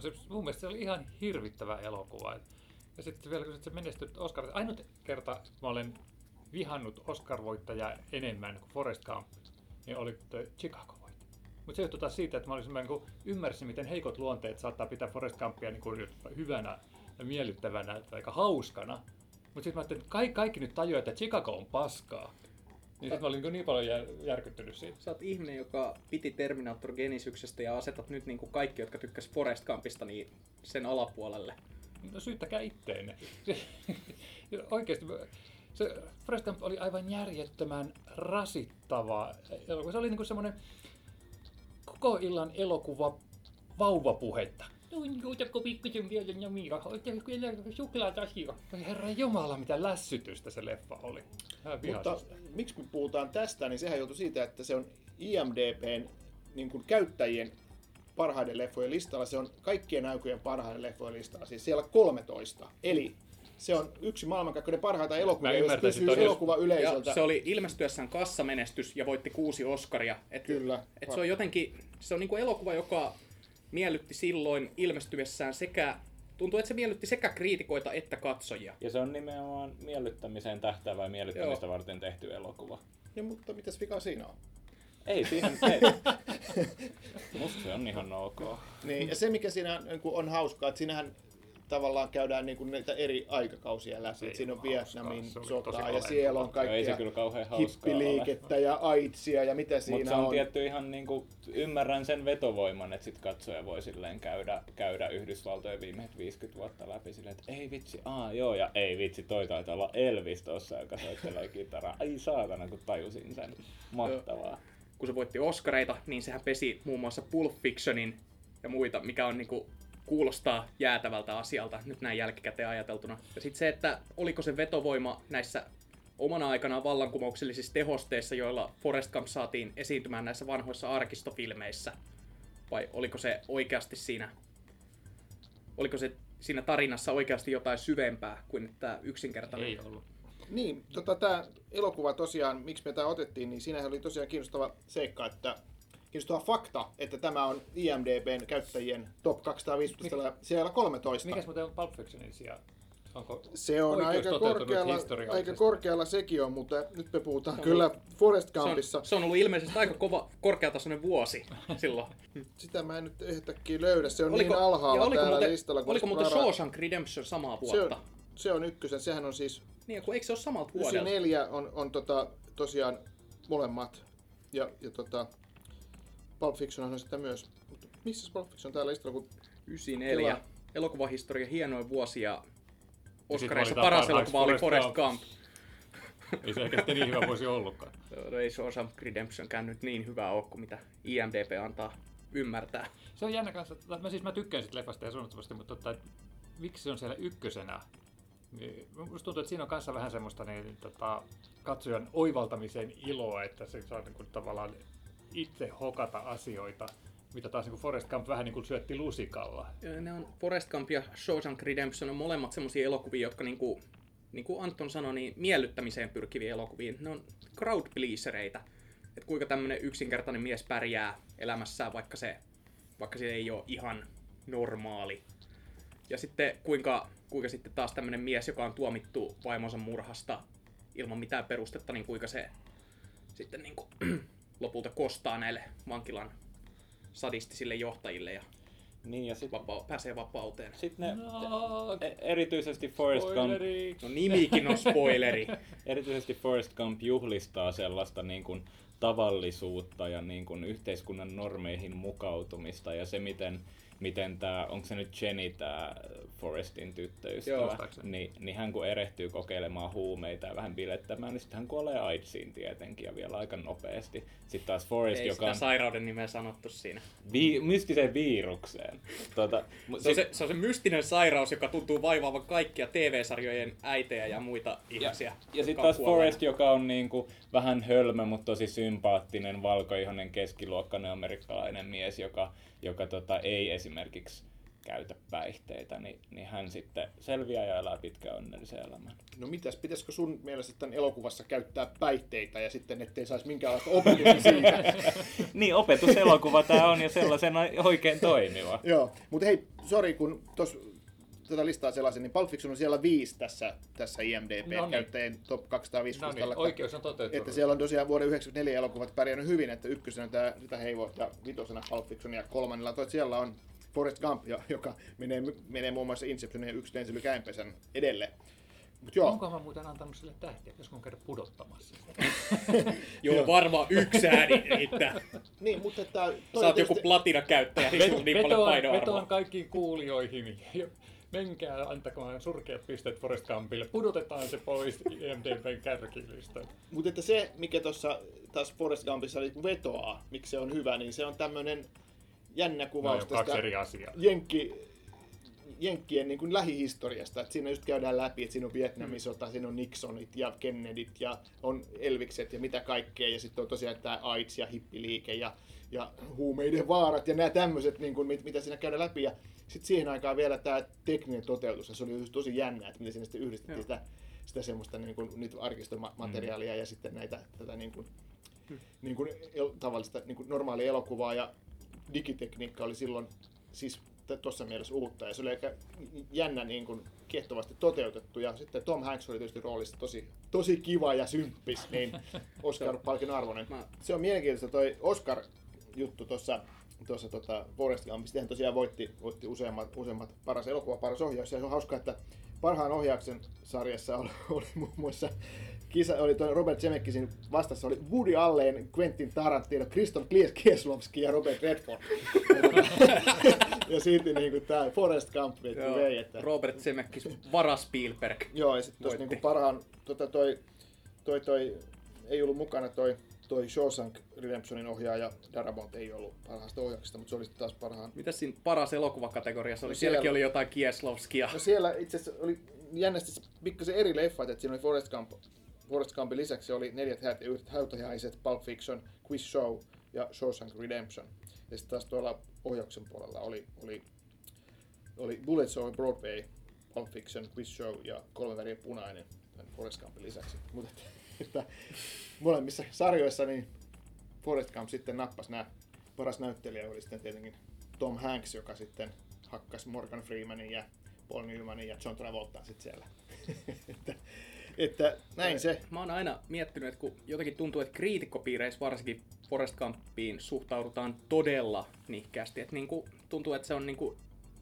Se, mun mielestä se oli ihan hirvittävä elokuva. Ja sitten vielä kun se menestyi Oscar, ainut kerta mä olen vihannut Oscar-voittajaa enemmän kuin Forrest Gump, niin oli Chicago. Mutta se johtui taas siitä, että mä olisin, niin ymmärsin, miten heikot luonteet saattaa pitää Forrest Gumpia niin kuin hyvänä ja miellyttävänä aika hauskana. Mutta sitten mä ajattelin, että kaikki, kaikki nyt tajuaa, että Chicago on paskaa. Niin sitten mä olin niin paljon jär, järkyttynyt siitä. Sä oot ihminen, joka piti Terminator Genisyksestä ja asetat nyt niin kuin kaikki, jotka tykkäs Forest Gumpista, niin sen alapuolelle. No syyttäkää itteenne. Oikeasti se Forrest Gump oli aivan järjettömän rasittava elokuva. Se oli niin semmoinen koko illan elokuva vauvapuhetta. Juutakko pikkusen vielä ja Miira, kyllä suklaat asia. Herra Jumala, mitä lässytystä se leffa oli. Mutta miksi me puhutaan tästä, niin sehän joutui siitä, että se on IMDBn niin kuin käyttäjien parhaiden leffojen listalla. Se on kaikkien aikojen parhaiden leffojen listalla, siis siellä 13. Eli se on yksi maailmankaikkeuden parhaita elokuvia, jos kysyy elokuva yleisöltä. se oli ilmestyessään kassamenestys ja voitti kuusi Oscaria. Et, Kyllä. Et se on jotenkin, se on niinku elokuva, joka miellytti silloin ilmestyessään sekä Tuntuu, että se miellytti sekä kriitikoita että katsojia. Ja se on nimenomaan miellyttämiseen tähtävä ja miellyttämistä Joo. varten tehty elokuva. Ja mutta mitäs vika siinä on? Ei siihen, ei. Musta se on ihan ok. Niin, ja se mikä siinä on, niin on hauskaa, että siinähän tavallaan käydään niin kuin näitä eri aikakausia läpi. Siinä on Vietnamin sotaa ja siellä on kaikkea se kyllä kauhean hippiliikettä ja aitsia ja mitä siinä Mut se on. Mutta tietty ihan niin kuin, ymmärrän sen vetovoiman, että sit katsoja voi silleen käydä, käydä Yhdysvaltojen viimeiset 50 vuotta läpi silleen, että ei vitsi, aa joo ja ei vitsi, toi taitaa olla Elvis tossa, joka soittelee kitaraa. Ai saatana, kun tajusin sen. Mahtavaa. Kun se voitti Oscareita, niin sehän pesi muun muassa Pulp Fictionin ja muita, mikä on niinku kuulostaa jäätävältä asialta nyt näin jälkikäteen ajateltuna. Ja sitten se, että oliko se vetovoima näissä omana aikanaan vallankumouksellisissa tehosteissa, joilla Forest Gump saatiin esiintymään näissä vanhoissa arkistofilmeissä, vai oliko se oikeasti siinä, oliko se siinä tarinassa oikeasti jotain syvempää kuin tämä yksinkertainen? Ei ollut. Niin, tota, tämä elokuva tosiaan, miksi me tämä otettiin, niin siinä oli tosiaan kiinnostava seikka, että kiinnostava fakta, että tämä on IMDBn käyttäjien top 250 Mik... siellä 13. Mikäs muuten on Pulp Fictionin sija? Onko se on aika korkealla, aika korkealla sekin on, mutta nyt me puhutaan kyllä Forest Gumpissa. Se on, se on ollut ilmeisesti aika kova, korkeatasoinen vuosi silloin. Sitä mä en nyt ehtäkkiä löydä, se on oliko, niin alhaalla oliko täällä muuten, listalla. Oliko muuten Shawshank Redemption samaa vuotta? Se on, se on ykkösen, sehän on siis... Niin, kun eikö se ole samalta vuodelta? 94 on, on tota, tosiaan molemmat. Ja, ja tota, Pulp Fiction on sitä myös. Mutta missä Pulp Fiction on täällä listalla? Kun 94. Kela... Elokuvahistoria hienoin vuosi ja Oscarissa paras elokuva oli Forrest Gump. ei se ehkä sitten niin hyvä voisi ollutkaan. No, ei Shawshank Redemption käynyt niin hyvää ole kuin mitä IMDB antaa ymmärtää. Se on jännä kanssa. Mä, siis mä tykkään siitä leffasta ja suunnitelmasti, mutta tota, miksi se on siellä ykkösenä? Niin, musta tuntuu, että siinä on kanssa vähän semmoista niin, tota, katsojan oivaltamisen iloa, että se saa niin kuin, tavallaan itse hokata asioita, mitä taas niin Forest Camp vähän niin kuin syötti lusikalla. Ne on Forest Camp ja Shawshank Redemption on molemmat semmoisia elokuvia, jotka niin kuin, niin kuin Anton sanoi, niin miellyttämiseen pyrkiviä elokuvia. Ne on crowd pleasereita. Että kuinka tämmöinen yksinkertainen mies pärjää elämässään, vaikka se, vaikka se ei ole ihan normaali. Ja sitten kuinka, kuinka sitten taas tämmöinen mies, joka on tuomittu vaimonsa murhasta ilman mitään perustetta, niin kuinka se sitten niin kuin, lopulta kostaa näille vankilan sadistisille johtajille ja niin, ja sit, vapaa, pääsee vapauteen. Sitten ne, no, e- erityisesti Forrest Gump... No nimikin on spoileri. erityisesti Forrest Gump juhlistaa sellaista niin kuin tavallisuutta ja niin kuin yhteiskunnan normeihin mukautumista ja se, miten miten tämä, onko se nyt Jenny tämä Forestin tyttöystävä, niin, niin hän kun erehtyy kokeilemaan huumeita ja vähän bilettämään, niin sitten hän kuolee AIDSiin tietenkin ja vielä aika nopeasti. Sitten taas Forest, Ei joka on... sairauden nimeä sanottu siinä. Vi- mystiseen virukseen. Tuota, se, on se, se on se mystinen sairaus, joka tuntuu vaivaavan kaikkia TV-sarjojen äitejä ja muita ihmisiä. Ja, ja sitten taas Forest, joka on niinku vähän hölmö, mutta tosi sympaattinen, valkoihonen, keskiluokkainen amerikkalainen mies, joka, joka tota, ei esimerkiksi käytä päihteitä, niin, niin hän sitten selviää ja elää pitkän onnellisen elämän. No mitäs, pitäisikö sun mielestä tämän elokuvassa käyttää päihteitä ja sitten ettei saisi minkäänlaista opetusta siitä? niin, opetuselokuva tämä on ja sellaisena oikein toimiva. Joo, mutta hei, sori kun tuossa tätä listaa sellaisin, niin Pulp Fiction on siellä viisi tässä, tässä IMDb-käyttäjien No niin. top 250 No niin, että- oikeus on toteutunut. Että siellä on tosiaan vuoden 1994 elokuvat pärjännyt hyvin, että ykkösenä tämä Rita Heivo ja vitosena Pulp Fiction ja kolmannella toi siellä on Forrest Gump, jo- joka menee, menee muun muassa Inceptionin ja yksi edelle. Mut joo, Onko mä muuten antanut sille tähtiä, pitäisikö mun käydä pudottamassa? Joo, varmaan yksi ääni riittää. niin, mutta että Sä toi oot joku tietysti- platinakäyttäjä, niin sulla on niin paljon painoarvoa. vetoan kaikkiin kuulijoihin. Menkää antakaa surkeat pisteet Forest Gumpille. Pudotetaan se pois IMDBn kärkilistä. Mutta että se, mikä tuossa taas Forrest Gumpissa vetoaa, miksi se on hyvä, niin se on tämmöinen jännä No, kuvaus on kaksi eri asiaa. Jenkki, Jenkkien niin kuin lähihistoriasta. Että siinä just käydään läpi, että siinä on Vietnamin sota, siinä on Nixonit ja Kennedyt ja on Elvikset ja mitä kaikkea. Ja sitten on tosiaan tämä AIDS ja hippiliike ja, ja huumeiden vaarat ja nämä tämmöiset, niin kuin, mit- mitä siinä käydään läpi. Ja sitten siihen aikaan vielä tämä tekninen toteutus. ja Se oli just tosi jännä, että miten siinä sitten yhdistettiin sitä, sitä semmoista niin kuin, niitä arkistomateriaalia mm. ja sitten näitä tätä niin kuin, niin kuin tavallista niin kuin normaalia elokuvaa ja digitekniikka oli silloin siis tuossa mielessä uutta ja se oli aika jännä niin kuin kiehtovasti toteutettu ja sitten Tom Hanks oli tietysti roolissa tosi, tosi kiva ja symppis, niin Oscar-palkinnon arvoinen. Se on mielenkiintoista toi Oscar-juttu tuossa tuossa tota Forrest Gumpissa. Sehän tosiaan voitti, voitti useammat, useammat paras elokuva, paras ohjaus. Ja se on hauskaa, että parhaan ohjauksen sarjassa oli, oli muun muassa kisa, oli toi Robert Zemeckis vastassa oli Woody Allen, Quentin Tarantino, Krzysztof Kieslowski ja Robert Redford. ja silti niin kuin tämä Forrest Gump vei, että... Robert Zemeckis, varas Spielberg. Joo, ja sitten tuossa niinku parhaan, tota toi, toi, toi, ei ollut mukana toi, toi Shawshank Redemptionin ohjaaja Darabont ei ollut parhaasta ohjauksesta, mutta se oli taas parhaan. Mitäs siinä paras elokuvakategoriassa oli? No siellä- Sielläkin oli jotain Kieslowskia. No siellä itse asiassa oli jännästi pikkasen eri leffat, että siinä oli Forrest Gump, Forrest Gumpin lisäksi oli Neljät häät ja yhdet hautajaiset, Pulp Fiction, Quiz Show ja Shawshank Redemption. Ja sitten taas tuolla ohjauksen puolella oli, oli, oli Bullets over Broadway, Pulp Fiction, Quiz Show ja Kolme väriä punainen tämän Forrest Gumpin lisäksi. Mutta että molemmissa sarjoissa niin Forrest Gump sitten nappasi nämä. Paras näyttelijä oli sitten tietenkin Tom Hanks, joka sitten hakkas Morgan Freemanin ja Paul Newmanin ja John Travolta sitten siellä. että näin se. Mä oon aina miettinyt, että kun jotenkin tuntuu, että kriitikkopiireissä varsinkin Forrest Gumpiin suhtaudutaan todella nihkeästi. Että niinku, tuntuu, että se on niinku,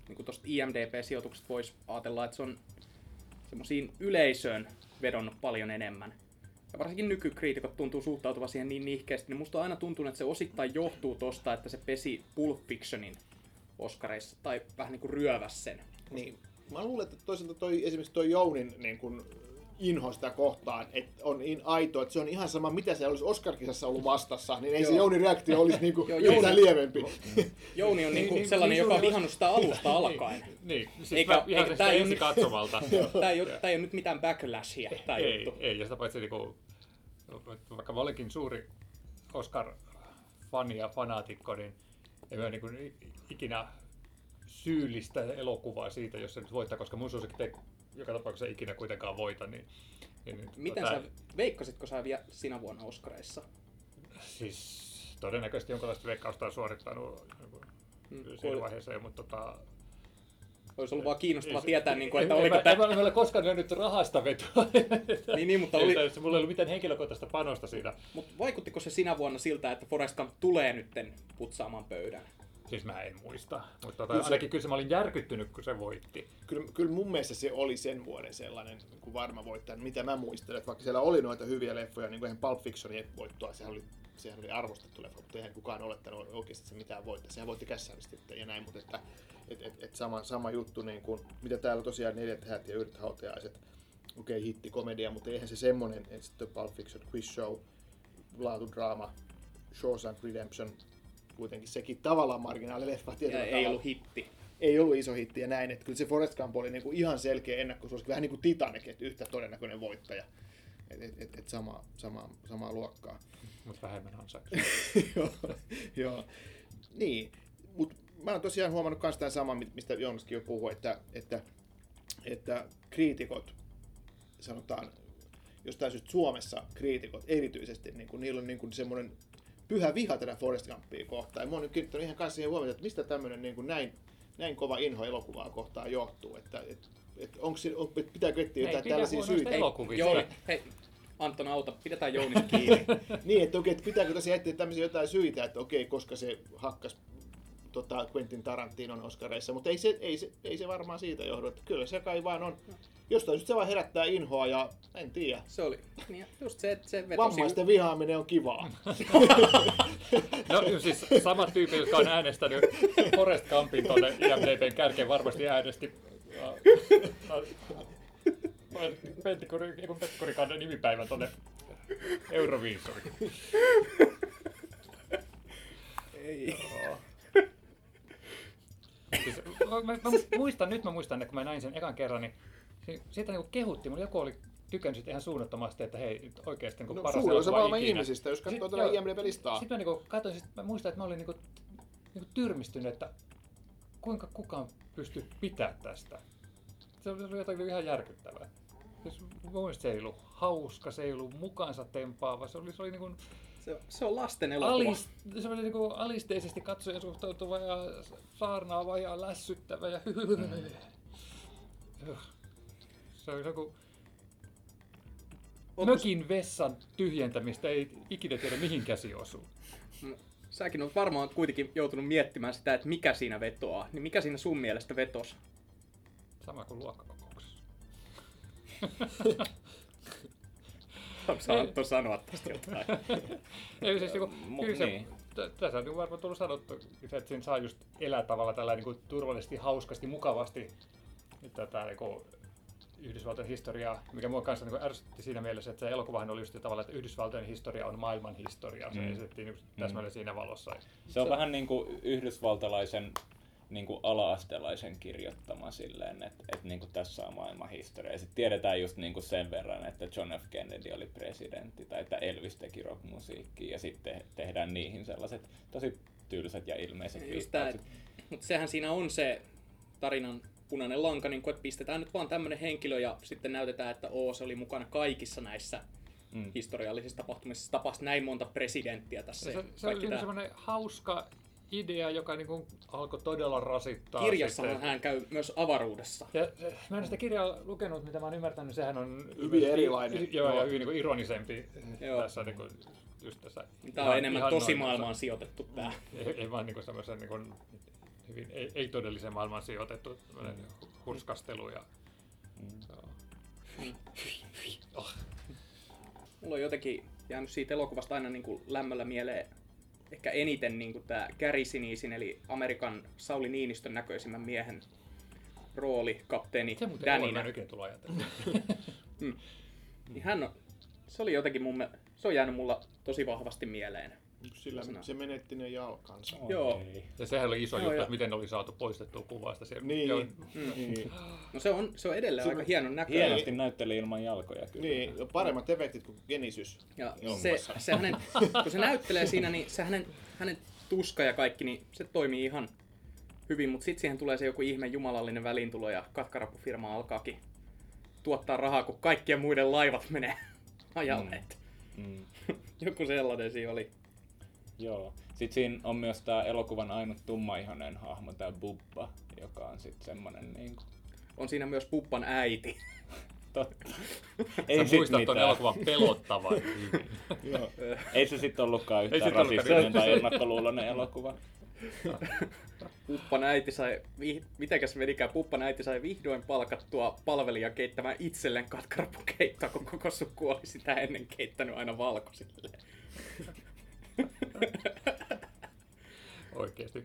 niinku tosta IMDB-sijoituksesta voisi ajatella, että se on semmoisiin yleisöön vedonnut paljon enemmän. Ja varsinkin nykykriitikot tuntuu suhtautuvan siihen niin nihkeästi, niin musta on aina tuntunut, että se osittain johtuu tosta, että se pesi Pulp Fictionin Oscareissa, tai vähän niin kuin ryöväs sen. Niin. Mä luulen, että toisaalta toi, esimerkiksi toi Jounin niin kun, inho sitä kohtaan, että on niin aito, että se on ihan sama, mitä se olisi Oscar-kisassa ollut vastassa, niin ei se Joo. Jounin reaktio olisi niin kuin Joo, Jouni- lievempi. Jouni on niinku niin- sellainen, niin joka on vihannut sitä alusta alkaen. Niin, niin. siis Eikä- mä eikä- tää ei katsomalta. Tämä ei, ole, tää ei ole nyt mitään backlashia, tämä ei, juttu. ei, ja sitä paitsi niinku, vaikka mä olinkin suuri Oscar-fani ja fanaatikko, niin en mä niinku ikinä syyllistä elokuvaa siitä, jos se nyt voittaa, koska mun suosikit ei joka tapauksessa ikinä kuitenkaan voita. Niin, niin, Miten tota, sä, veikkasitko sä vielä sinä vuonna Oscareissa? Siis todennäköisesti jonkinlaista veikkausta on suorittanut Mm, siinä vaiheessa, mutta tota, Olisi ollut vaan kiinnostavaa Ei se- tietää, niin kuin, että oliko tämä... en, mä- en, mä ole koskaan lyönyt rahasta vetoa. Niin, niin, mutta oli- Että Mulla ei ollut mitään henkilökohtaista panosta siinä. Mutta vaikuttiko se sinä vuonna siltä, että Forrest Gump tulee nytten putsaamaan pöydän? Siis mä en muista. Mutta tota, Kyllä se- ainakin kyllä se mä olin järkyttynyt, kun se voitti. kyllä, kyllä mun mielestä se oli sen vuoden sellainen niin kuin varma voittaja, mitä mä muistelen, että vaikka siellä oli noita hyviä leffoja, niin kuin eihän Pulp Fictionin voittoa, sehän oli, sehän oli arvostettu leffa, mutta eihän kukaan olettanut oikeasti, että se mitään voittaa. Sehän voitti kässäristi että- ja näin, mutta että, et, et, et sama, sama juttu, niin kuin, mitä täällä tosiaan neljät häät ja yhdet hautajaiset, okei, okay, hitti komedia, mutta eihän se semmonen, että sitten Pulp Fiction, Quiz Show, laatudraama, Shawshank Redemption, kuitenkin sekin tavallaan marginaalileffa Ja ei tavalla ollut hitti. ei ollut iso hitti ja näin, että kyllä se Forrest Gump oli niinku ihan selkeä ennakkosuosikki, vähän niin kuin Titanic, että yhtä todennäköinen voittaja. Et, et, et, et sama, sama, samaa luokkaa. Mutta vähemmän ansaiksi. joo, joo. Niin, mutta mä oon tosiaan huomannut myös tämän saman, mi- mistä Joonaskin jo puhui, että, että, että kriitikot, sanotaan, jostain syystä Suomessa kriitikot erityisesti, niin kuin, niillä on niin kuin semmoinen pyhä viha tätä Forrest Gumpia kohtaan. Ja mä oon nyt kiinnittänyt ihan kanssa siihen huomiota, että mistä tämmöinen niin kuin näin, näin kova inho elokuvaa kohtaan johtuu. Että, et, et onko, se- on, pitääkö etsiä Ei jotain tällaisia syitä? elokuvista. Jouni, hei, Anton auta, pidetään Jounista kiinni. Niin, että okei, että pitääkö tosiaan etsiä tämmöisiä jotain syitä, että okei, koska se hakkas tota, Quentin Tarantinon Oscareissa, mutta ei se, ei, se, ei se varmaan siitä johdu, että kyllä se kai vaan on, jostain syystä se vaan herättää inhoa ja en tiedä. Se oli niin, just se, että se vetosi... Vammaisten vihaaminen on kivaa. No siis samat tyypit, jotka on äänestänyt Forest Gumpin tuonne IMDBn kärkeen varmasti äänesti Pentikuri, ei kun nimipäivän tuonne Euroviisoriin. Ei. Mä, mä, muistan, nyt mä muistan, että kun mä näin sen ekan kerran, niin si- siitä niinku kehutti, mulla joku oli tykännyt siitä ihan suunnattomasti, että hei, nyt oikeasti niin No, paras elokuva maailman ikinä. ihmisistä, jos katsoo Sit- tuota. IMDb-listaa. Sitten mä niinku katsoin, sit mä muistan, että mä olin niinku, niinku tyrmistynyt, että kuinka kukaan pystyy pitää tästä. Se oli, jotakin ihan järkyttävää. Siis mun mielestä se ei ollut hauska, se ei ollut mukaansa tempaava, se oli, se oli niinku Se, se on lasten elokuva. alist, se oli niinku alisteisesti katsoja suhtautuva ja saarnaava ja lässyttävä ja Se oli joku Ootko- mökin vessan tyhjentämistä, ei ikinä tiedä mihin käsi osuu. Säkin oot varmaan kuitenkin joutunut miettimään sitä, että mikä siinä vetoaa. Niin mikä siinä sun mielestä vetos? Sama kuin luokkakokouksessa. Saanko Antto sanoa tästä jotain? Ei siis niinku, kyllä se, niin. tässä on niinku varmaan tullut sanottu, se, että siinä saa just elää tavallaan tällä niinku turvallisesti, hauskasti, mukavasti tätä niinku Yhdysvaltojen historiaa, mikä mua kanssa niinku ärsytti siinä mielessä, että se elokuvahan oli just tavallaan, että Yhdysvaltojen historia on maailman historia. Se Mm. esitettiin niinku täsmälleen siinä valossa. Se on vähän niin kuin yhdysvaltalaisen niin kuin ala-astelaisen kirjoittama silleen, että, että niin kuin tässä on maailman historia. Ja sitten tiedetään just niin kuin sen verran, että John F. Kennedy oli presidentti tai että Elvis teki rockmusiikkia ja sitten tehdään niihin sellaiset tosi tylsät ja ilmeiset viittaukset. mutta sehän siinä on se tarinan punainen lanka, niin kun, että pistetään nyt vaan tämmönen henkilö ja sitten näytetään, että oo, se oli mukana kaikissa näissä Mm. historiallisissa tapahtumissa. Se tapasi näin monta presidenttiä tässä. Se, ja se oli niinku semmoinen hauska idea, joka niinku alkoi todella rasittaa. Kirjassahan sitten. hän käy myös avaruudessa. Ja eh, mä en sitä kirjaa lukenut, mitä mä oon ymmärtänyt, sehän on Hyvin erilainen. Joo, ja Joo. hyvin niin ironisempi Joo. tässä niin kuin, just tässä. Tämä on ihan- enemmän ihan tosimaailmaan sijoitettu tää. Ei, ei vaan niin semmoisen niin kuin, hyvin ei, ei todelliseen maailmaan sijoitettu tämmöinen hurskastelu. Ja, joo. Mulla on jotenkin jäänyt siitä elokuvasta aina niin kuin lämmöllä mieleen ehkä eniten niin tämä Gary Sinisin, eli Amerikan Sauli Niinistön näköisimmän miehen rooli, kapteeni Se muuten Daninä. oikein tullut ajatella. Niin hän on, se oli jotenkin mun, se on jäänyt mulla tosi vahvasti mieleen. Sillä se menetti ne jalkansa. Joo. Ei. Ja sehän oli iso Joo, juttu, ja- että miten oli saatu poistettua kuvasta. Siellä. Niin, Joo, niin. No se on, se on edelleen Se- aika hienon näköinen. Hienosti näytteli ilman jalkoja kyllä. niin, paremmat efektit kuin Genesis. Ja Joo, se, se hänen, kun se näyttelee siinä, niin se hänen, hänen tuska ja kaikki, niin se toimii ihan hyvin, mutta sitten siihen tulee se joku ihme jumalallinen väliintulo ja katkarapufirma alkaakin tuottaa rahaa, kun kaikkien muiden laivat menee ajalle. Mm. Mm. Mm. Joku sellainen siinä oli. Joo. Sitten siinä on myös tämä elokuvan ainut tummaihoinen hahmo, tämä Bubba, joka on sitten semmonen niinku... On siinä myös Puppan äiti. Totta. Sä Ei sit muistat mitään. elokuvan pelottavan. Joo. Ei se sitten ollutkaan yhtään rasistinen tai ennakkoluuloinen elokuva. Puppan äiti sai, vih, mitenkäs menikään, Puppan äiti sai vihdoin palkattua palvelija keittämään itselleen katkarapukeittoa, kun koko suku oli sitä ennen keittänyt aina valkoisille. Oikeesti.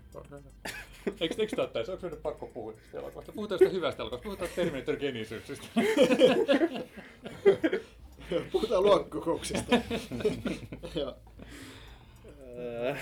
Eikö, eikö tämä ottaisi? Onko nyt pakko puhua tästä elokuvasta? Puhutaan sitä hyvästä elokuvasta. Puhutaan Terminator. Puhutaan luokkakokouksesta. Joo. Öö,